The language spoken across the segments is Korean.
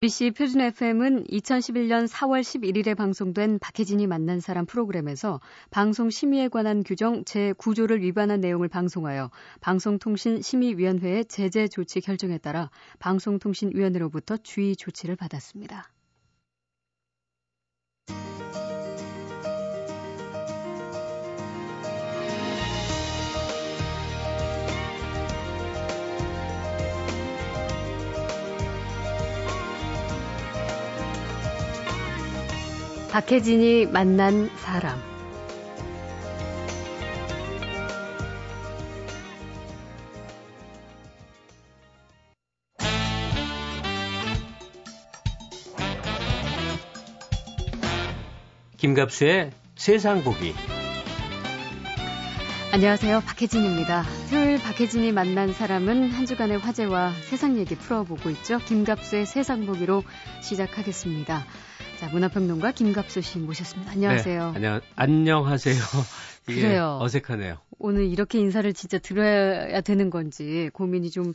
BC 표준 FM은 2011년 4월 11일에 방송된 박혜진이 만난 사람 프로그램에서 방송 심의에 관한 규정 제9조를 위반한 내용을 방송하여 방송통신심의위원회의 제재 조치 결정에 따라 방송통신위원회로부터 주의 조치를 받았습니다. 박혜진이 만난 사람. 김갑수의 세상 보기. 안녕하세요. 박혜진입니다. 토요일 박혜진이 만난 사람은 한 주간의 화제와 세상 얘기 풀어보고 있죠. 김갑수의 세상 보기로 시작하겠습니다. 자, 문화평론가 김갑수 씨 모셨습니다. 안녕하세요. 네, 안녕, 안녕하세요. 이게 그래요. 어색하네요. 오늘 이렇게 인사를 진짜 들어야 되는 건지 고민이 좀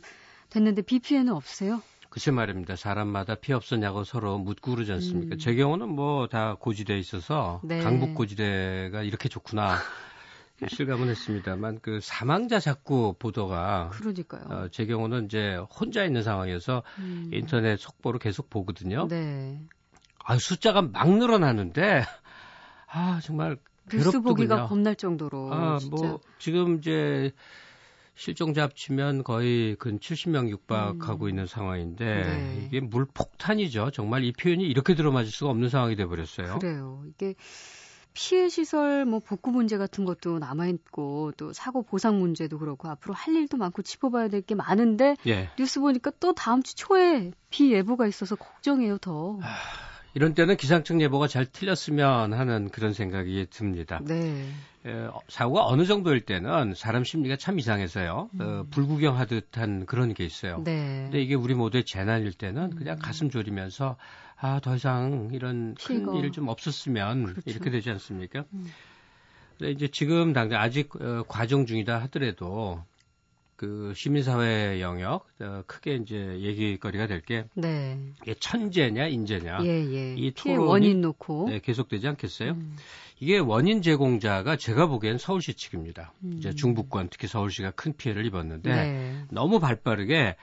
됐는데 비 피해는 없으세요? 그치 말입니다. 사람마다 피 없었냐고 서로 묻고 그러지 않습니까? 음. 제 경우는 뭐 다 고지대에 있어서 네. 강북 고지대가 이렇게 좋구나. 실감은 했습니다만 그 사망자 자꾸 보도가 그러니까요. 어, 제 경우는 이제 혼자 있는 상황에서 음. 인터넷 속보를 계속 보거든요. 네. 아, 숫자가 막 늘어나는데 아 정말 뉴스 보기가 겁날 정도로. 아, 뭐 지금 이제 실종자 합치면 거의 근 70명 육박하고 음. 있는 상황인데 네. 이게 물폭탄이죠. 정말 이 표현이 이렇게 들어맞을 수가 없는 상황이 돼 버렸어요. 그래요. 이게 피해 시설 뭐 복구 문제 같은 것도 남아 있고 또 사고 보상 문제도 그렇고 앞으로 할 일도 많고 짚어봐야 될 게 많은데 예. 뉴스 보니까 또 다음 주 초에 비 예보가 있어서 걱정해요 더. 아... 이런 때는 기상청 예보가 잘 틀렸으면 하는 그런 생각이 듭니다. 네. 에, 사고가 어느 정도일 때는 사람 심리가 참 이상해서요. 음. 어, 불구경하듯한 그런 게 있어요. 네. 근데 이게 우리 모두의 재난일 때는 그냥 음. 가슴 졸이면서 아, 더 이상 이런 큰 일 좀 없었으면 그렇죠. 이렇게 되지 않습니까? 음. 근데 이제 지금 당장 아직 어, 과정 중이다 하더라도 그 시민사회 영역 어, 크게 이제 얘기거리가 될게 네. 이게 천재냐 인재냐 예, 예. 이 토론이 원인 놓고 네, 계속되지 않겠어요? 음. 이게 원인 제공자가 제가 보기엔 서울시 측입니다. 음. 이제 중부권 특히 서울시가 큰 피해를 입었는데 네. 너무 발빠르게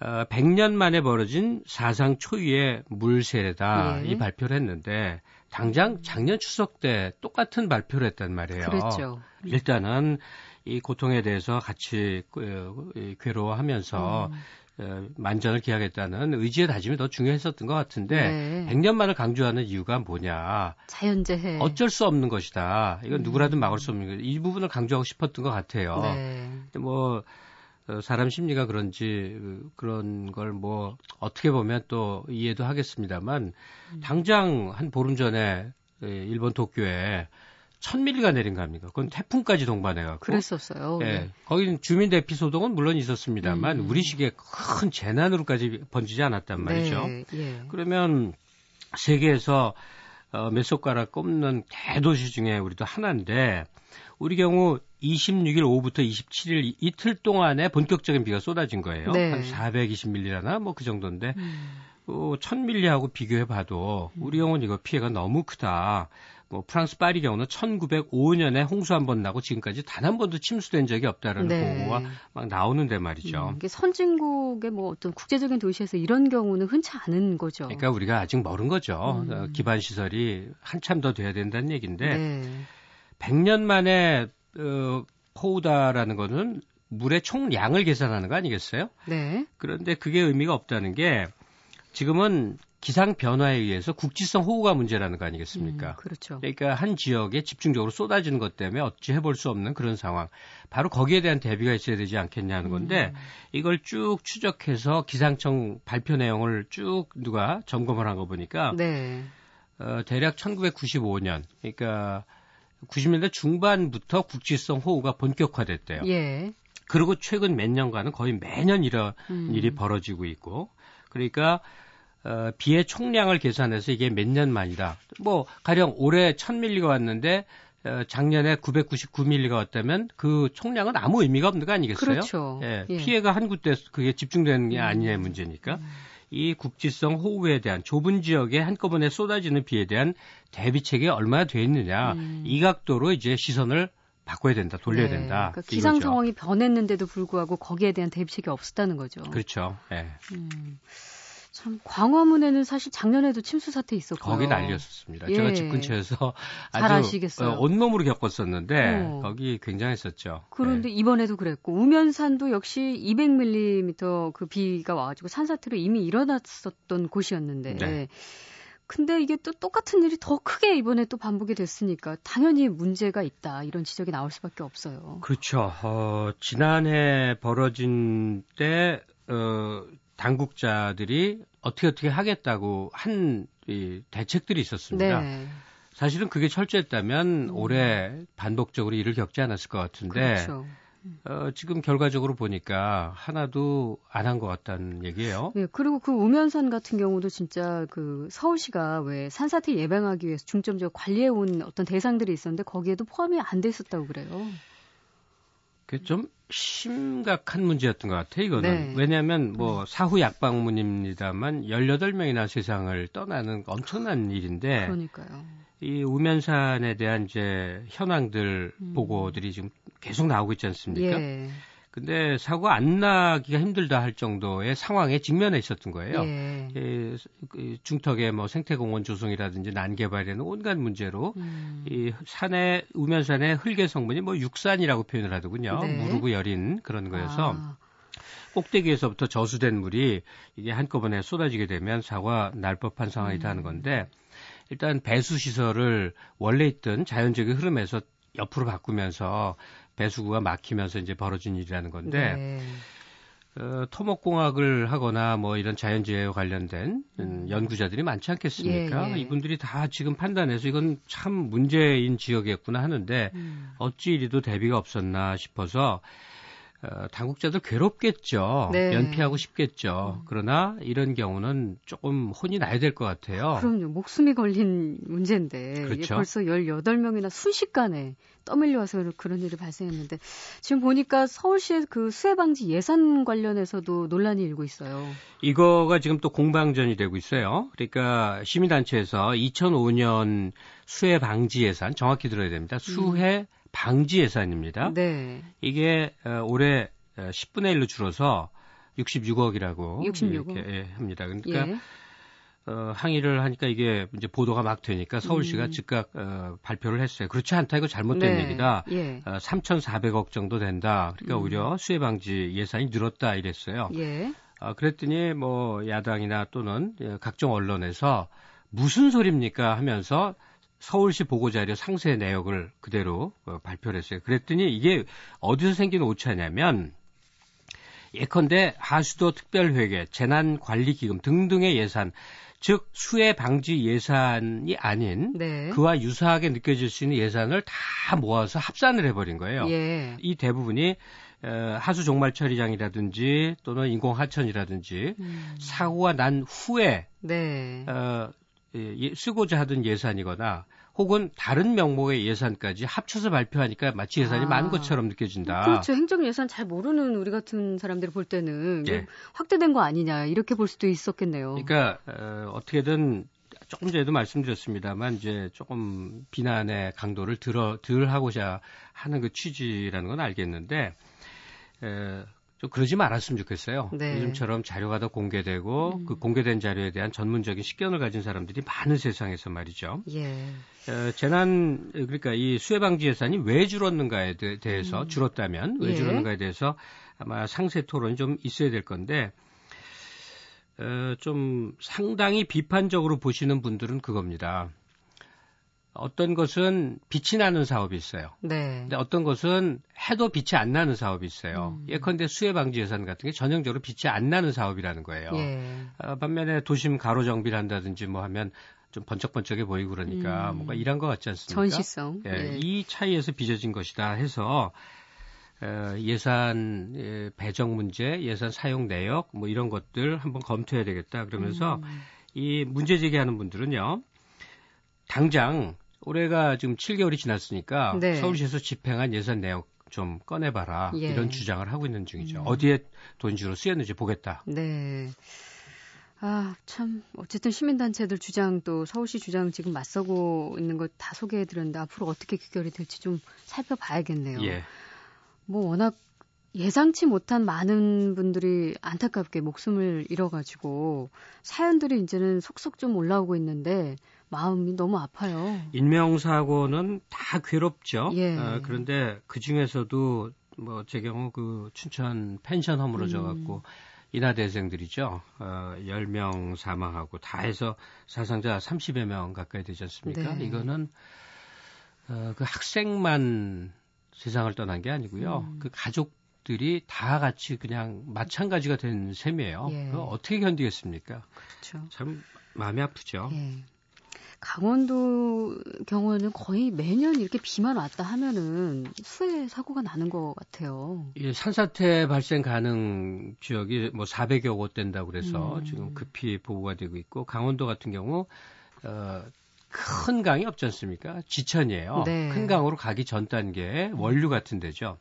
어, 100년 만에 벌어진 사상 초유의 물세례다 예. 이 발표를 했는데 당장 작년 추석 때 똑같은 발표를 했단 말이에요. 그렇죠. 일단은 이 고통에 대해서 같이 그, 괴로워하면서 음. 어, 만전을 기하겠다는 의지의 다짐이 더 중요했었던 것 같은데 네. 100년 만을 강조하는 이유가 뭐냐? 자연재해. 어쩔 수 없는 것이다. 이건 음. 누구라도 막을 수 없는 것. 이 부분을 강조하고 싶었던 것 같아요. 네. 뭐 어, 사람 심리가 그런지 그, 그런 걸 뭐 어떻게 보면 또 이해도 하겠습니다만 음. 당장 한 보름 전에 일본 도쿄에 천밀리가 내린 거 아닙니까? 그건 태풍까지 동반해갖고. 그랬었어요. 예. 네. 거기는 주민 대피 소동은 물론 있었습니다만 음. 우리 시기에 큰 재난으로까지 번지지 않았단 말이죠. 네. 예. 그러면 세계에서 어, 몇 손가락 꼽는 대도시 중에 우리도 하나인데 우리 경우 26일 오후부터 27일 이틀 동안에 본격적인 비가 쏟아진 거예요. 네. 한 420밀리라나 뭐 그 정도인데 음. 어, 1000밀리하고 비교해 봐도 우리 경우는 이거 피해가 너무 크다. 뭐 프랑스 파리 경우는 1905년에 홍수 한 번 나고 지금까지 단 한 번도 침수된 적이 없다라는 네. 보고가 막 나오는데 말이죠. 음, 이게 선진국의 뭐 어떤 국제적인 도시에서 이런 경우는 흔치 않은 거죠. 그러니까 우리가 아직 멀은 거죠. 음. 어, 기반 시설이 한참 더 돼야 된다는 얘기인데 네. 100년 만에 어, 포우다라는 거는 물의 총량을 계산하는 거 아니겠어요? 네. 그런데 그게 의미가 없다는 게 지금은 기상 변화에 의해서 국지성 호우가 문제라는 거 아니겠습니까? 음, 그렇죠. 그러니까 한 지역에 집중적으로 쏟아지는 것 때문에 어찌 해볼 수 없는 그런 상황. 바로 거기에 대한 대비가 있어야 되지 않겠냐는 건데 음. 이걸 쭉 추적해서 기상청 발표 내용을 쭉 누가 점검을 한 거 보니까 네. 어, 대략 1995년 그러니까 90년대 중반부터 국지성 호우가 본격화됐대요. 예. 그리고 최근 몇 년간은 거의 매년 이런 음. 일이 벌어지고 있고 그러니까 어, 비의 총량을 계산해서 이게 몇 년 만이다. 뭐 가령 올해 1000밀리가 왔는데 어, 작년에 999밀리가 왔다면 그 총량은 아무 의미가 없는 거 아니겠어요? 그렇죠. 예, 예. 피해가 한 군데 그게 집중되는 게 아니냐의 문제니까. 음. 이 국지성 호우에 대한 좁은 지역에 한꺼번에 쏟아지는 비에 대한 대비책이 얼마나 돼 있느냐 음. 이 각도로 이제 시선을 바꿔야 된다, 돌려야 네, 된다. 그러니까 기상 상황이 변했는데도 불구하고 거기에 대한 대비책이 없었다는 거죠. 그렇죠. 네. 음. 참 광화문에는 사실 작년에도 침수 사태 있었고 거기 난리였었습니다. 예. 제가 집 근처에서 아주 아시겠어요. 어, 온몸으로 겪었었는데 어. 거기 굉장했었죠. 그런데 네. 이번에도 그랬고 우면산도 역시 200mm 그 비가 와가지고 산사태로 이미 일어났었던 곳이었는데. 네. 근데 이게 또 똑같은 일이 더 크게 이번에 또 반복이 됐으니까 당연히 문제가 있다 이런 지적이 나올 수밖에 없어요. 그렇죠. 어, 지난해 벌어진 때 어, 당국자들이 어떻게 어떻게 하겠다고 한 이 대책들이 있었습니다. 네. 사실은 그게 철저했다면 음. 올해 반복적으로 일을 겪지 않았을 것 같은데 그렇죠. 어, 지금 결과적으로 보니까 하나도 안 한 것 같다는 얘기예요. 네, 그리고 그 우면산 같은 경우도 진짜 그 서울시가 왜 산사태 예방하기 위해서 중점적으로 관리해 온 어떤 대상들이 있었는데 거기에도 포함이 안 돼 있었다고 그래요. 그좀 심각한 문제였던 것 같아요, 이거는. 네. 왜냐하면 뭐 음. 사후 약방문입니다만 18명이나 세상을 떠나는 엄청난 일인데. 그러니까요. 이 우면산에 대한 이제 현황들 음. 보고들이 지금 계속 나오고 있지 않습니까? 예. 근데 사고가 안 나기가 힘들다 할 정도의 상황에 직면해 있었던 거예요. 예. 예, 그 중턱에 뭐 생태공원 조성이라든지 난개발에는 온갖 문제로 음. 이 산에 우면산의 흙의 성분이 뭐 육산이라고 표현을 하더군요. 네. 무르고 여린 그런 거여서 아. 꼭대기에서부터 저수된 물이 이게 한꺼번에 쏟아지게 되면 사고가 날 법한 상황이다 하는 음. 건데 일단 배수 시설을 원래 있던 자연적인 흐름에서 옆으로 바꾸면서 배수구가 막히면서 이제 벌어진 일이라는 건데 네. 어, 토목공학을 하거나 뭐 이런 자연재해와 관련된 음. 연구자들이 많지 않겠습니까? 예, 예. 이분들이 다 지금 판단해서 이건 참 문제인 지역이었구나 하는데 음. 어찌 이리도 대비가 없었나 싶어서 어, 당국자들 괴롭겠죠. 네. 연피하고 싶겠죠. 음. 그러나 이런 경우는 조금 혼이 나야 될 것 같아요. 그럼요. 목숨이 걸린 문제인데 그렇죠. 벌써 18명이나 순식간에 떠밀려 와서 그런 일이 발생했는데 지금 보니까 서울시의 그 수해 방지 예산 관련해서도 논란이 일고 있어요. 이거가 지금 또 공방전이 되고 있어요. 그러니까 시민단체에서 2005년 수해 방지 예산 정확히 들어야 됩니다. 수해 음. 방지 예산입니다. 네. 이게 어, 올해 10분의 어, 1로 줄어서 66억이라고 66억. 이렇게 예, 합니다. 그러니까 예. 어, 항의를 하니까 이게 이제 보도가 막 되니까 서울시가 음. 즉각 어, 발표를 했어요. 그렇지 않다 이거 잘못된 네. 얘기다. 예. 어, 3,400억 정도 된다. 그러니까 음. 오히려 수해 방지 예산이 늘었다 이랬어요. 예. 어, 그랬더니 뭐 야당이나 또는 예, 각종 언론에서 무슨 소리입니까 하면서 서울시 보고자료 상세 내역을 그대로 어, 발표를 했어요. 그랬더니 이게 어디서 생긴 오차냐면 예컨대 하수도 특별회계, 재난관리기금 등등의 예산, 즉 수해 방지 예산이 아닌 네. 그와 유사하게 느껴질 수 있는 예산을 다 모아서 합산을 해버린 거예요. 예. 이 대부분이 어, 하수 종말 처리장이라든지 또는 인공 하천이라든지 음. 사고가 난 후에 네. 어, 예, 쓰고자 하던 예산이거나 혹은 다른 명목의 예산까지 합쳐서 발표하니까 마치 예산이 아, 많은 것처럼 느껴진다. 그렇죠. 행정 예산 잘 모르는 우리 같은 사람들이 볼 때는 예. 확대된 거 아니냐 이렇게 볼 수도 있었겠네요. 그러니까 어, 어떻게든 조금 전에도 말씀드렸습니다만 이제 조금 비난의 강도를 들어 덜 하고자 하는 그 취지라는 건 알겠는데 에, 좀 그러지 말았으면 좋겠어요. 네. 요즘처럼 자료가 더 공개되고 음. 그 공개된 자료에 대한 전문적인 식견을 가진 사람들이 많은 세상에서 말이죠. 예. 어, 재난 그러니까 이 수해 방지 예산이 왜 줄었는가에 대, 해서 음. 줄었다면 왜 예. 줄었는가에 대해서 아마 상세 토론이 좀 있어야 될 건데 어, 좀 상당히 비판적으로 보시는 분들은 그겁니다. 어떤 것은 빛이 나는 사업이 있어요. 네. 근데 어떤 것은 해도 빛이 안 나는 사업이 있어요. 음. 예컨대 수해 방지 예산 같은 게 전형적으로 빛이 안 나는 사업이라는 거예요. 예. 어, 반면에 도심 가로 정비를 한다든지 뭐 하면 좀 번쩍번쩍해 보이고 그러니까 음. 뭔가 이런 것 같지 않습니까? 전시성. 예, 예. 이 차이에서 빚어진 것이다 해서 어, 예산 예, 배정 문제, 예산 사용 내역 뭐 이런 것들 한번 검토해야 되겠다 그러면서 음. 이 문제 제기하는 분들은요. 당장 올해가 지금 7개월이 지났으니까 네. 서울시에서 집행한 예산 내역 좀 꺼내봐라 예. 이런 주장을 하고 있는 중이죠. 음. 어디에 돈이 주로 쓰였는지 보겠다. 네. 아, 참, 어쨌든 시민단체들 주장 또 서울시 주장 지금 맞서고 있는 것 다 소개해드렸는데 앞으로 어떻게 귀결이 될지 좀 살펴봐야겠네요. 예. 뭐 워낙 예상치 못한 많은 분들이 안타깝게 목숨을 잃어가지고 사연들이 이제는 속속 좀 올라오고 있는데 마음이 너무 아파요. 인명사고는 다 괴롭죠. 예. 어, 그런데 그 중에서도 뭐 제 경우 그 춘천 펜션 허물어져 갖고 음. 인하대생들이죠. 어, 10명 사망하고 다 해서 사상자 30여 명 가까이 되지 않습니까? 네. 이거는 어, 그 학생만 세상을 떠난 게 아니고요. 음. 그 가족들이 다 같이 그냥 마찬가지가 된 셈이에요. 예. 어떻게 견디겠습니까? 그렇죠. 참 마음이 아프죠. 예. 강원도 경우에는 거의 매년 이렇게 비만 왔다 하면은 수해 사고가 나는 것 같아요. 예, 산사태 발생 가능 지역이 뭐 400여 곳 된다고 그래서 음. 지금 급히 보고가 되고 있고 강원도 같은 경우 어, 큰 강이 없지 않습니까? 지천이에요. 네. 큰 강으로 가기 전 단계의 원류 같은 데죠.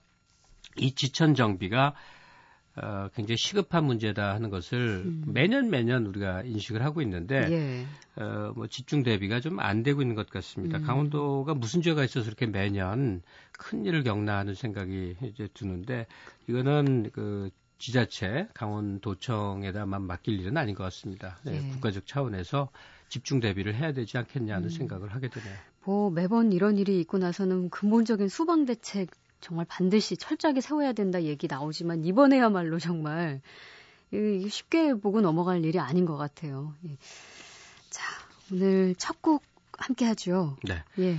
이 지천 정비가 어, 굉장히 시급한 문제다 하는 것을 음. 매년 매년 우리가 인식을 하고 있는데 예. 어, 뭐 집중 대비가 좀 안 되고 있는 것 같습니다. 음. 강원도가 무슨 죄가 있어서 이렇게 매년 큰 일을 겪나 하는 생각이 이제 드는데 이거는 그 지자체 강원도청에다만 맡길 일은 아닌 것 같습니다. 네, 예. 국가적 차원에서 집중 대비를 해야 되지 않겠냐는 음. 생각을 하게 되네요. 뭐 매번 이런 일이 있고 나서는 근본적인 수방 대책 정말 반드시 철저하게 세워야 된다 얘기 나오지만 이번에야말로 정말 쉽게 보고 넘어갈 일이 아닌 것 같아요. 예. 자, 오늘 첫 곡 함께 하죠. 네. 예.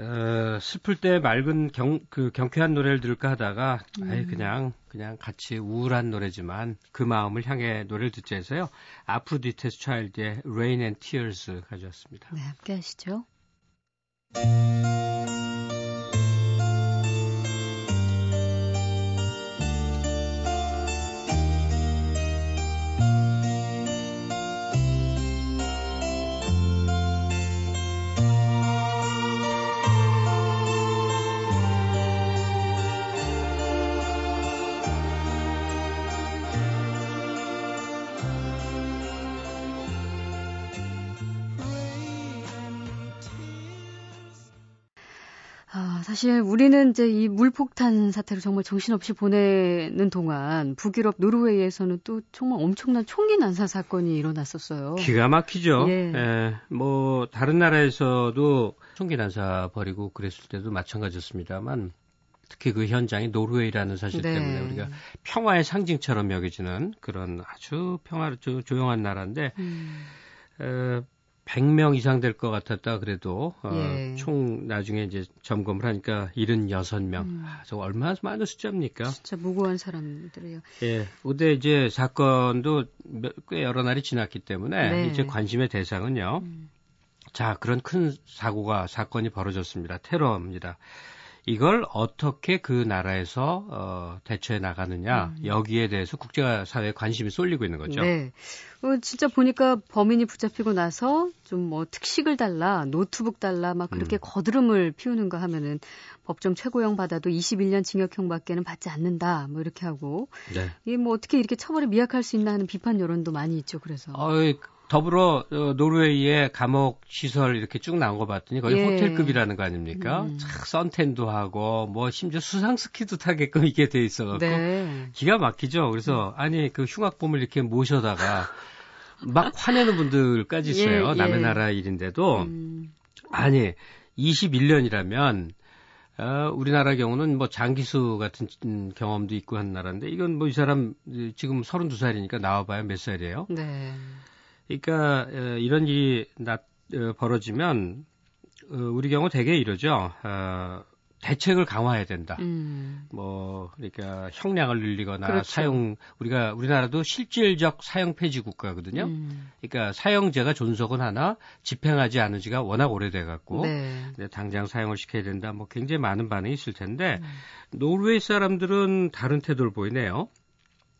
어, 슬플 때 맑은 경, 그 경쾌한 노래를 들을까 하다가, 음. 아예 그냥, 그냥 같이 우울한 노래지만 그 마음을 향해 노래를 듣자 해서요. 아프디테스 차일드의 Rain and Tears 가져왔습니다. 네, 함께 하시죠. 사실 우리는 이제 이 물폭탄 사태로 정말 정신없이 보내는 동안 북유럽 노르웨이에서는 또 정말 엄청난 총기 난사 사건이 일어났었어요. 기가 막히죠. 예. 예. 뭐 다른 나라에서도 총기 난사 벌이고 그랬을 때도 마찬가지였습니다만 특히 그 현장이 노르웨이라는 사실 네. 때문에 우리가 평화의 상징처럼 여겨지는 그런 아주 평화 조, 조용한 나라인데 음. 에, 100명 이상 될 것 같았다 그래도 어, 예. 총 나중에 이제 점검을 하니까 76명. 음. 아, 저 얼마나 많은 숫자입니까? 진짜 무고한 사람들이에요. 예. 근데 이제 사건도 꽤 여러 날이 지났기 때문에 네. 이제 관심의 대상은요. 음. 자, 그런 큰 사고가 사건이 벌어졌습니다. 테러입니다. 이걸 어떻게 그 나라에서 어, 대처해 나가느냐 음. 여기에 대해서 국제사회에 관심이 쏠리고 있는 거죠. 네. 어, 진짜 보니까 범인이 붙잡히고 나서 좀 뭐 특식을 달라 노트북 달라 막 그렇게 음. 거드름을 피우는가 하면은 법정 최고형 받아도 21년 징역형밖에는 받지 않는다 뭐 이렇게 하고 네. 이게 뭐 어떻게 이렇게 처벌이 미약할 수 있나 하는 비판 여론도 많이 있죠. 그래서. 어, 더불어 어, 노르웨이의 감옥 시설 이렇게 쭉 나온 거 봤더니 거의 예. 호텔급이라는 거 아닙니까? 음. 참 선탠도 하고 뭐 심지어 수상 스키도 타게끔 이게 돼 있어갖고 네. 기가 막히죠. 그래서 음. 아니 그 흉악범을 이렇게 모셔다가 막 화내는 분들까지 있어요. 예, 남의 예. 나라 일인데도 음. 아니 21년이라면 어, 우리나라 경우는 뭐 장기수 같은 경험도 있고 한 나라인데 이건 뭐 이 사람 지금 32살이니까 나와봐야 몇 살이에요? 네. 그러니까 어, 이런 일이 나, 어, 벌어지면 어, 우리 경우 대개 이러죠. 어, 대책을 강화해야 된다. 음. 뭐 그러니까 형량을 늘리거나 그렇죠. 사용 우리가 우리나라도 실질적 사형 폐지 국가거든요. 음. 그러니까 사형제가 존속은 하나 집행하지 않은 지가 워낙 오래돼 갖고 네. 당장 사용을 시켜야 된다. 뭐 굉장히 많은 반응이 있을 텐데 음. 노르웨이 사람들은 다른 태도를 보이네요.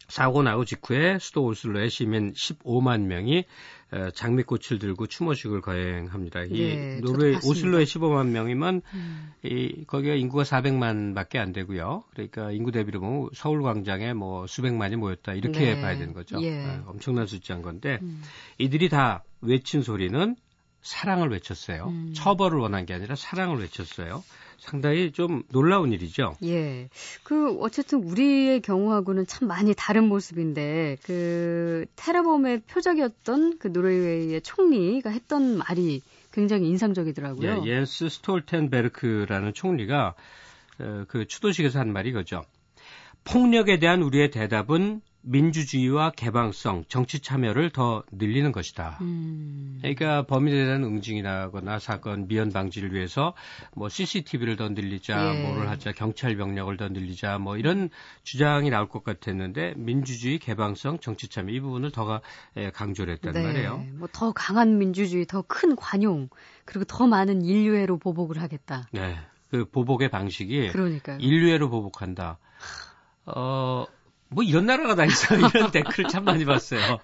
사고 나고 직후에 수도 오슬로의 시민 15만 명이 어, 장미꽃을 들고 추모식을 거행합니다. 이 네, 노르웨이 오슬로의 15만 명이면 음. 이 거기가 인구가 400만밖에 안 되고요. 그러니까 인구 대비로 보면 서울 광장에 뭐 수백만이 모였다 이렇게 네. 봐야 되는 거죠. 예. 아, 엄청난 숫자인 건데 음. 이들이 다 외친 소리는 사랑을 외쳤어요. 음. 처벌을 원한 게 아니라 사랑을 외쳤어요. 상당히 좀 놀라운 일이죠. 예. 그 어쨌든 우리의 경우하고는 참 많이 다른 모습인데 그 테라범의 표적이었던 그 노르웨이의 총리가 했던 말이 굉장히 인상적이더라고요. 예, 옌스 스톨텐베르크라는 총리가 어, 그 추도식에서 한 말이 이거죠. 폭력에 대한 우리의 대답은 민주주의와 개방성, 정치 참여를 더 늘리는 것이다. 음. 그러니까 범인에 대한 응징이라거나 사건 미연 방지를 위해서 뭐 CCTV를 더 늘리자, 예. 뭐를 하자, 경찰 병력을 더 늘리자, 뭐 이런 주장이 나올 것 같았는데 민주주의, 개방성, 정치 참여 이 부분을 더 예, 강조를 했다는 네. 말이에요. 뭐 더 강한 민주주의, 더 큰 관용, 그리고 더 많은 인류애로 보복을 하겠다. 네. 그 보복의 방식이 그러니까요. 인류애로 보복한다. 어, 뭐 이런 나라가 다 있어 이런 댓글을 참 많이 봤어요.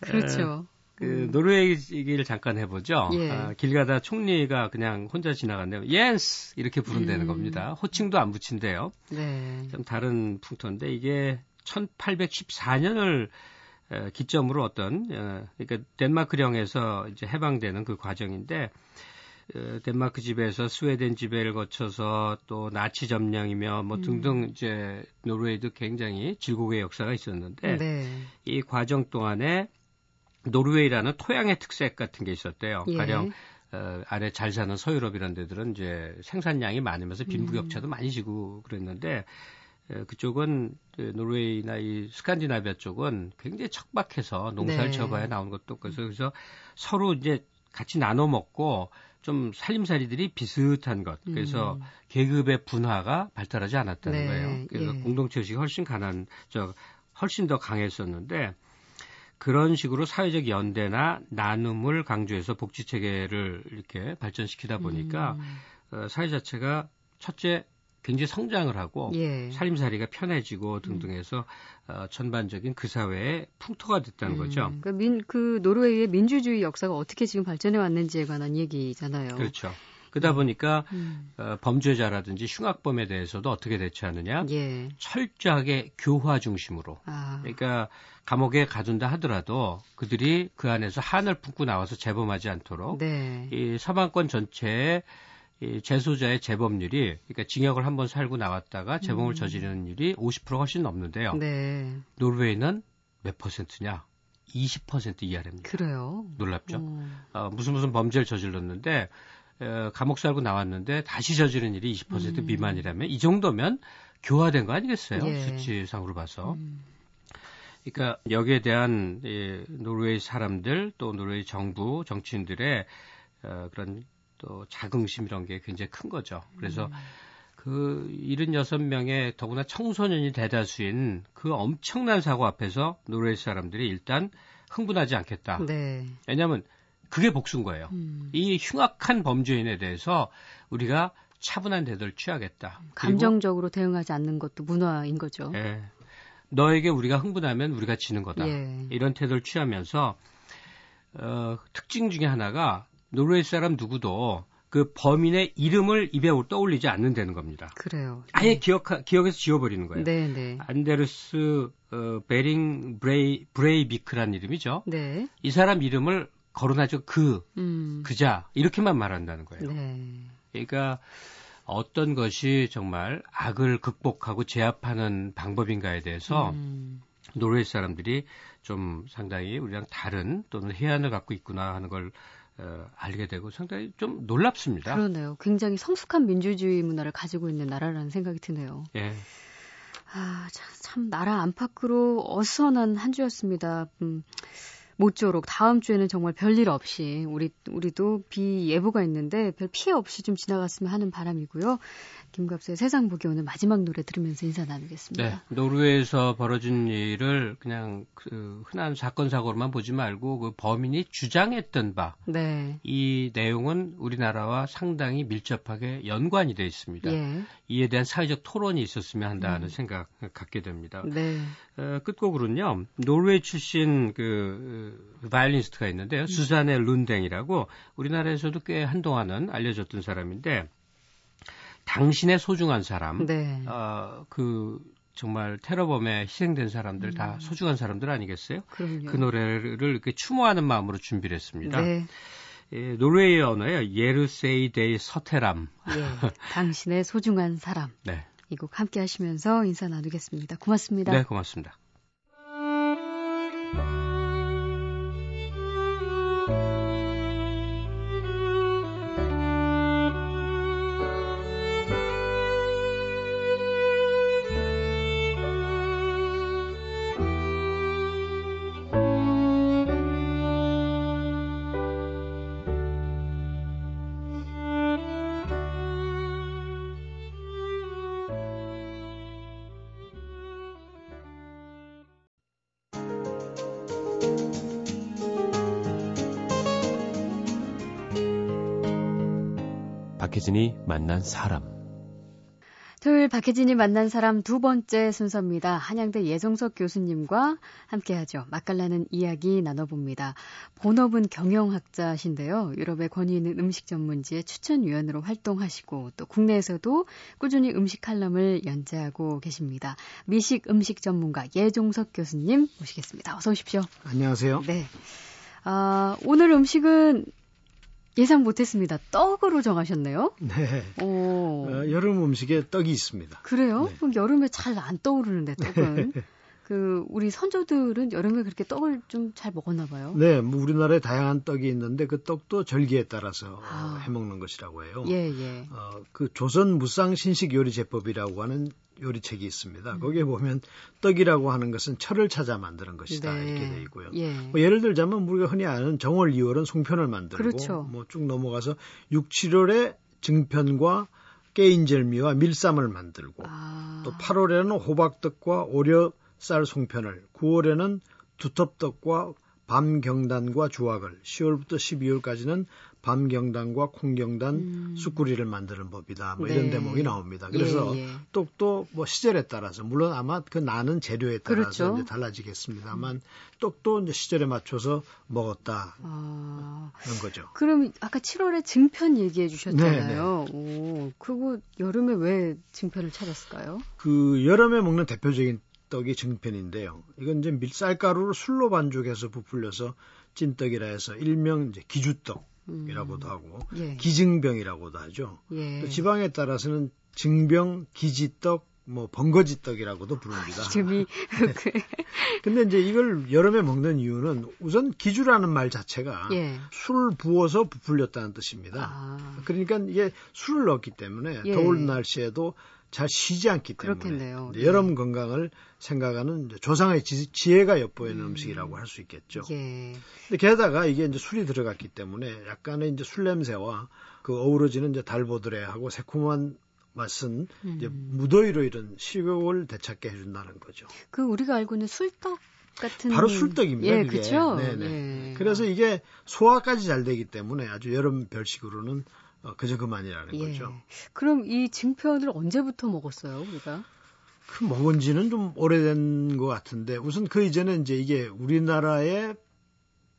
그렇죠. 그 음. 노르웨이 얘기를 잠깐 해보죠. 예. 아, 길 가다 총리가 그냥 혼자 지나갔네요. 옌스 이렇게 부른다는 음. 겁니다. 호칭도 안 붙인대요. 네. 좀 다른 풍토인데 이게 1814년을 기점으로 어떤 어, 그러니까 덴마크령에서 이제 해방되는 그 과정인데 그 덴마크 지배에서 스웨덴 지배를 거쳐서 또 나치 점령이며 뭐 음. 등등 이제 노르웨이도 굉장히 질곡의 역사가 있었는데 네. 이 과정 동안에 노르웨이라는 토양의 특색 같은 게 있었대요. 예. 가령 어, 아래 잘 사는 서유럽이라는 데들은 이제 생산량이 많으면서 빈부격차도 음. 많이 지고 그랬는데 어, 그쪽은 그 노르웨이나 이 스칸디나비아 쪽은 굉장히 척박해서 농사를 네. 지어봐야 나오는 것도 없고 그래서 서로 이제 같이 나눠 먹고 좀 살림살이들이 비슷한 것. 그래서 음. 계급의 분화가 발달하지 않았다는 네. 거예요. 그래서 예. 공동체 의식이 훨씬 강한, 저, 훨씬 더 강했었는데 그런 식으로 사회적 연대나 나눔을 강조해서 복지 체계를 이렇게 발전시키다 보니까 음. 어, 사회 자체가 첫째 굉장히 성장을 하고 예. 살림살이가 편해지고 등등해서 어, 전반적인 그 사회의 풍토가 됐다는 음, 거죠. 그, 민, 그 노르웨이의 민주주의 역사가 어떻게 지금 발전해 왔는지에 관한 얘기잖아요. 그렇죠. 그러다 음. 보니까 음. 어, 범죄자라든지 흉악범에 대해서도 어떻게 대처하느냐 예. 철저하게 교화 중심으로 아. 그러니까 감옥에 가둔다 하더라도 그들이 그 안에서 한을 품고 나와서 재범하지 않도록 네. 이 서방권 전체에 이 재소자의 재범률이 그러니까 징역을 한 번 살고 나왔다가 재범을 음. 저지르는 일이 50% 훨씬 넘는데요. 네. 노르웨이는 몇 퍼센트냐? 20% 이하랍니다. 그래요? 놀랍죠? 어, 무슨 무슨 범죄를 저질렀는데 어, 감옥 살고 나왔는데 다시 저지른 일이 20% 음. 미만이라면 이 정도면 교화된 거 아니겠어요? 예. 수치상으로 봐서. 음. 그러니까 여기에 대한 이 노르웨이 사람들 또 노르웨이 정부 정치인들의 어, 그런 또 자긍심 이런 게 굉장히 큰 거죠. 그래서 음. 그 76명의 더구나 청소년이 대다수인 그 엄청난 사고 앞에서 노르웨이 사람들이 일단 흥분하지 않겠다. 네. 왜냐하면 그게 복수인 거예요. 음. 이 흉악한 범죄인에 대해서 우리가 차분한 태도를 취하겠다. 감정적으로 대응하지 않는 것도 문화인 거죠. 예. 너에게 우리가 흥분하면 우리가 지는 거다. 예. 이런 태도를 취하면서 어, 특징 중에 하나가 노르웨이 사람 누구도 그 범인의 이름을 입에 떠올리지 않는다는 겁니다. 그래요. 아예 네. 기억 기억에서 지워버리는 거예요. 네, 네. 안데르스 어, 베링 브레이 브레이비크란 이름이죠. 네. 이 사람 이름을 거론하죠. 그 음. 그자 이렇게만 말한다는 거예요. 네. 그러니까 어떤 것이 정말 악을 극복하고 제압하는 방법인가에 대해서 음. 노르웨이 사람들이 좀 상당히 우리랑 다른 또는 해안을 갖고 있구나 하는 걸 어, 알게 되고 상당히 좀 놀랍습니다. 그러네요. 굉장히 성숙한 민주주의 문화를 가지고 있는 나라라는 생각이 드네요. 예. 아, 참, 참 나라 안팎으로 어수선한 한 주였습니다. 음, 모쪼록 다음 주에는 정말 별일 없이 우리 우리도 비 예보가 있는데 별 피해 없이 좀 지나갔으면 하는 바람이고요. 김갑수의 세상 보기 오늘 마지막 노래 들으면서 인사 나누겠습니다. 네, 노르웨이에서 벌어진 일을 그냥 그 흔한 사건 사고로만 보지 말고 그 범인이 주장했던 바, 네. 이 내용은 우리나라와 상당히 밀접하게 연관이 되어 있습니다. 예. 이에 대한 사회적 토론이 있었으면 한다는 음. 생각 을 갖게 됩니다. 네. 어, 끝곡으로는요, 노르웨이 출신 그, 그 바이올리니스트가 있는데요, 음. 수산네 룬뎅이라고 우리나라에서도 꽤 한동안은 알려졌던 사람인데. 당신의 소중한 사람, 네. 어, 그 정말 테러범에 희생된 사람들 음. 다 소중한 사람들 아니겠어요? 그럼요. 그 노래를 이렇게 추모하는 마음으로 준비를 했습니다. 네. 예, 노르웨이 언어의 Jeg ser deg søte lam. 예, 당신의 소중한 사람. 네. 이 곡 함께 하시면서 인사 나누겠습니다. 고맙습니다. 네, 고맙습니다. 박혜진이 만난 사람. 토요일 박혜진이 만난 사람 두 번째 순서입니다. 한양대 예정석 교수님과 함께하죠. 맛깔나는 이야기 나눠봅니다. 본업은 경영학자신데요. 유럽의 권위 있는 음식 전문지의 추천위원으로 활동하시고 또 국내에서도 꾸준히 음식 칼럼을 연재하고 계십니다. 미식 음식 전문가 예종석 교수님 모시겠습니다. 어서 오십시오. 안녕하세요. 네. 아, 오늘 음식은 예상 못했습니다. 떡으로 정하셨네요. 네. 어, 여름 음식에 떡이 있습니다. 그래요? 네. 그럼 여름에 잘 안 떠오르는데 떡은. 그 우리 선조들은 여름에 그렇게 떡을 좀 잘 먹었나 봐요. 네, 뭐 우리나라에 다양한 떡이 있는데 그 떡도 절기에 따라서 아. 해 먹는 것이라고 해요. 예, 예. 어, 그 조선 무상 신식 요리 제법이라고 하는 요리책이 있습니다. 음. 거기에 보면 떡이라고 하는 것은 철을 찾아 만드는 것이다 네. 이렇게 돼 있고요. 예. 뭐 예를 들자면 우리가 흔히 아는 정월 2월은 송편을 만들고 그렇죠. 뭐쭉 넘어가서 6, 7월에 증편과 깨인절미와 밀쌈을 만들고 아. 또 8월에는 호박떡과 오려 쌀 송편을 9월에는 두텁떡과 밤경단과 주악을 10월부터 12월까지는 밤경단과 콩경단 음. 쑥구리를 만드는 법이다. 뭐 네. 이런 대목이 나옵니다. 그래서 예, 예. 떡도 뭐 시절에 따라서 물론 아마 그 나는 재료에 따라서 그렇죠. 이제 달라지겠습니다만 음. 떡도 이제 시절에 맞춰서 먹었다. 아. 그런 거죠. 그럼 아까 7월에 증편 얘기해 주셨잖아요. 네, 네. 오, 그거 여름에 왜 증편을 찾았을까요? 그 여름에 먹는 대표적인 떡이 증편인데요. 이건 이제 밀쌀가루를 술로 반죽해서 부풀려서 찐떡이라 해서 일명 이제 기주떡. 이라고도 하고 예. 기증병이라고도 하죠. 예. 또 지방에 따라서는 증병, 기지떡, 뭐 번거지떡이라고도 부릅니다. 이름이 근데 이제 이걸 여름에 먹는 이유는 우선 기주라는 말 자체가 예. 술 부어서 부풀렸다는 뜻입니다. 아. 그러니까 이게 술을 넣었기 때문에 예. 더울 날씨에도 잘 쉬지 않기 때문에 그렇겠네요. 여름 네. 건강을 생각하는 조상의 지, 혜가 엿보이는 음. 식이라고 할 수 있겠죠. 예. 근데 게다가 이게 이제 술이 들어갔기 때문에 약간의 이제 술 냄새와 그 어우러지는 이제 달보드레하고 새콤한 맛은 음. 이제 무더위로 이런 식욕을 되찾게 해준다는 거죠. 그 우리가 알고 있는 술떡 같은 바로 술떡입니다. 예, 그렇죠. 네네. 예. 그래서 이게 소화까지 잘 되기 때문에 아주 여름 별식으로는 어, 그저 그만이라는 예. 거죠. 그럼 이 증편을 언제부터 먹었어요, 우리가? 그 먹은 지는 좀 오래된 것 같은데 우선 그 이전에 이제 이게 우리나라의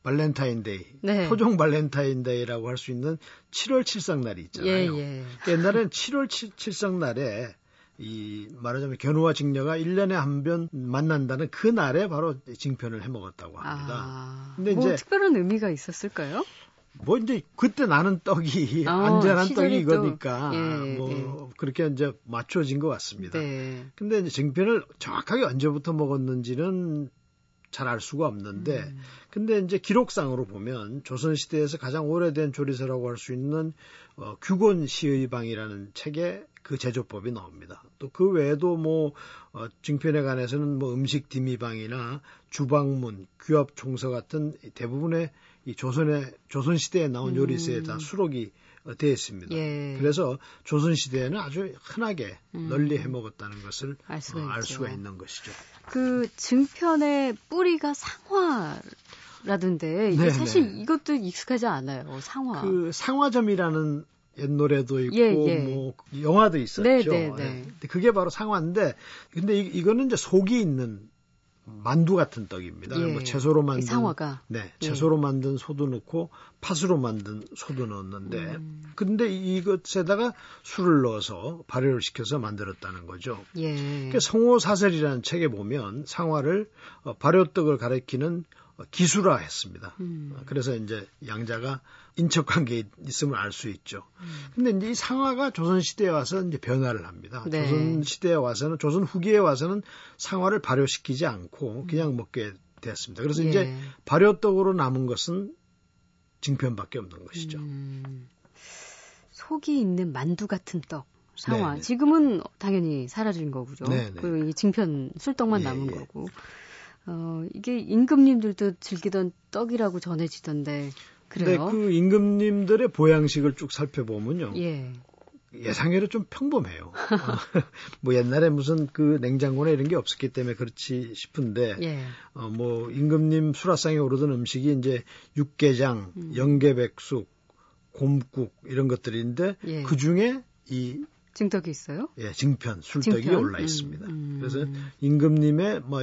발렌타인데이, 네. 토종 발렌타인데이라고 할 수 있는 7월 칠성날이 있잖아요. 예, 예. 옛날에는 7월 칠성날에 이 말하자면 견우와 직녀가 1년에 한 번 만난다는 그 날에 바로 증편을 해 먹었다고 합니다. 아, 근데 뭐 이제 특별한 의미가 있었을까요? 뭐 이제 그때 나는 떡이 어, 안전한 떡이 이거니까 예, 뭐 예. 그렇게 이제 맞춰진 것 같습니다. 네. 근데 이제 증편을 정확하게 언제부터 먹었는지는 잘 알 수가 없는데 음. 근데 이제 기록상으로 보면 조선 시대에서 가장 오래된 조리서라고 할 수 있는 어, 규곤 시의방이라는 책에 그 제조법이 나옵니다. 또 그 외에도 뭐 어, 증편에 관해서는 뭐 음식 디미방이나 주방문, 귀업 종서 같은 대부분의 이 조선의 조선 시대에 나온 요리서에 다 음. 수록이 되어 있습니다. 예. 그래서 조선 시대에는 아주 흔하게 음. 널리 해먹었다는 것을 알 수가, 어, 알 수가 있는 것이죠. 그 증편의 뿌리가 상화 라던데 이게 네 사실 네. 이것도 익숙하지 않아요. 상화. 그 상화점이라는 옛 노래도 있고 예, 예. 뭐 영화도 있었죠. 네, 네, 네. 네. 그게 바로 상화인데 근데 이, 이거는 이제 속이 있는 만두 같은 떡입니다. 예. 뭐 채소로 만든 상화가 네, 예. 채소로 예. 만든 소도 넣고 팥으로 만든 소도 넣었는데 음. 근데 이것에다가 술을 넣어서 발효를 시켜서 만들었다는 거죠. 예. 그러니까 성호사설이라는 책에 보면 상화를 어, 발효떡을 가리키는 기수라 했습니다. 음. 그래서 이제 양자가 인척 관계에 있음을 알 수 있죠. 음. 근데 이제 이 상화가 조선 시대에 와서 이제 변화를 합니다. 네. 조선 시대에 와서는 조선 후기에 와서는 상화를 발효시키지 않고 그냥 음. 먹게 되었습니다. 그래서 예. 이제 발효떡으로 남은 것은 징편밖에 없는 것이죠. 음. 속이 있는 만두 같은 떡. 상화. 네네. 지금은 당연히 사라진 거고요. 그 징편 술떡만 예, 남은 예. 거고. 어, 이게 임금님들도 즐기던 떡이라고 전해지던데 그래요? 네, 그 임금님들의 보양식을 쭉 살펴보면요. 예. 예상외로 좀 평범해요. 어, 뭐 옛날에 무슨 그 냉장고나 이런 게 없었기 때문에 그렇지 싶은데, 예. 어, 뭐 임금님 수라상에 오르던 음식이 이제 육개장, 음. 영계백숙, 곰국 이런 것들인데 예. 그 중에 이 증떡이 있어요? 예, 증편, 술떡이 증편? 올라 있습니다. 음, 음. 그래서 임금님의 뭐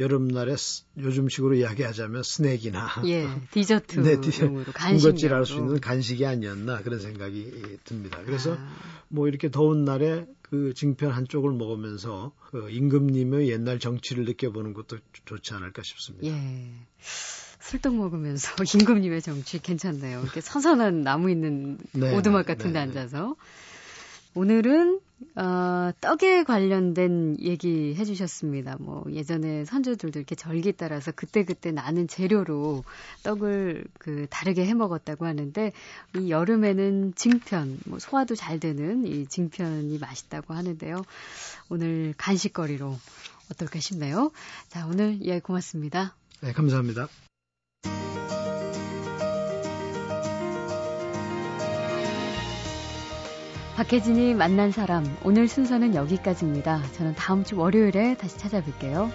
여름날에 요즘식으로 이야기하자면 스낵이나 예, 디저트 네, 군것질할 수 있는 간식이 아니었나 그런 생각이 듭니다. 그래서 아. 뭐 이렇게 더운 날에 그 증편 한쪽을 먹으면서 그 임금님의 옛날 정치를 느껴보는 것도 좋지 않을까 싶습니다. 예. 술떡 먹으면서 임금님의 정치 괜찮네요. 이렇게 선선한 나무 있는 네, 오두막 같은 데 네, 네. 앉아서 오늘은 어, 떡에 관련된 얘기 해주셨습니다. 뭐 예전에 선조들도 이렇게 절기 따라서 그때 그때 나는 재료로 떡을 그 다르게 해 먹었다고 하는데 이 여름에는 증편, 뭐 소화도 잘 되는 이 증편이 맛있다고 하는데요. 오늘 간식거리로 어떨까 싶네요. 자, 오늘 예 고맙습니다. 네, 감사합니다. 박혜진이 만난 사람 오늘 순서는 여기까지입니다. 저는 다음 주 월요일에 다시 찾아뵐게요.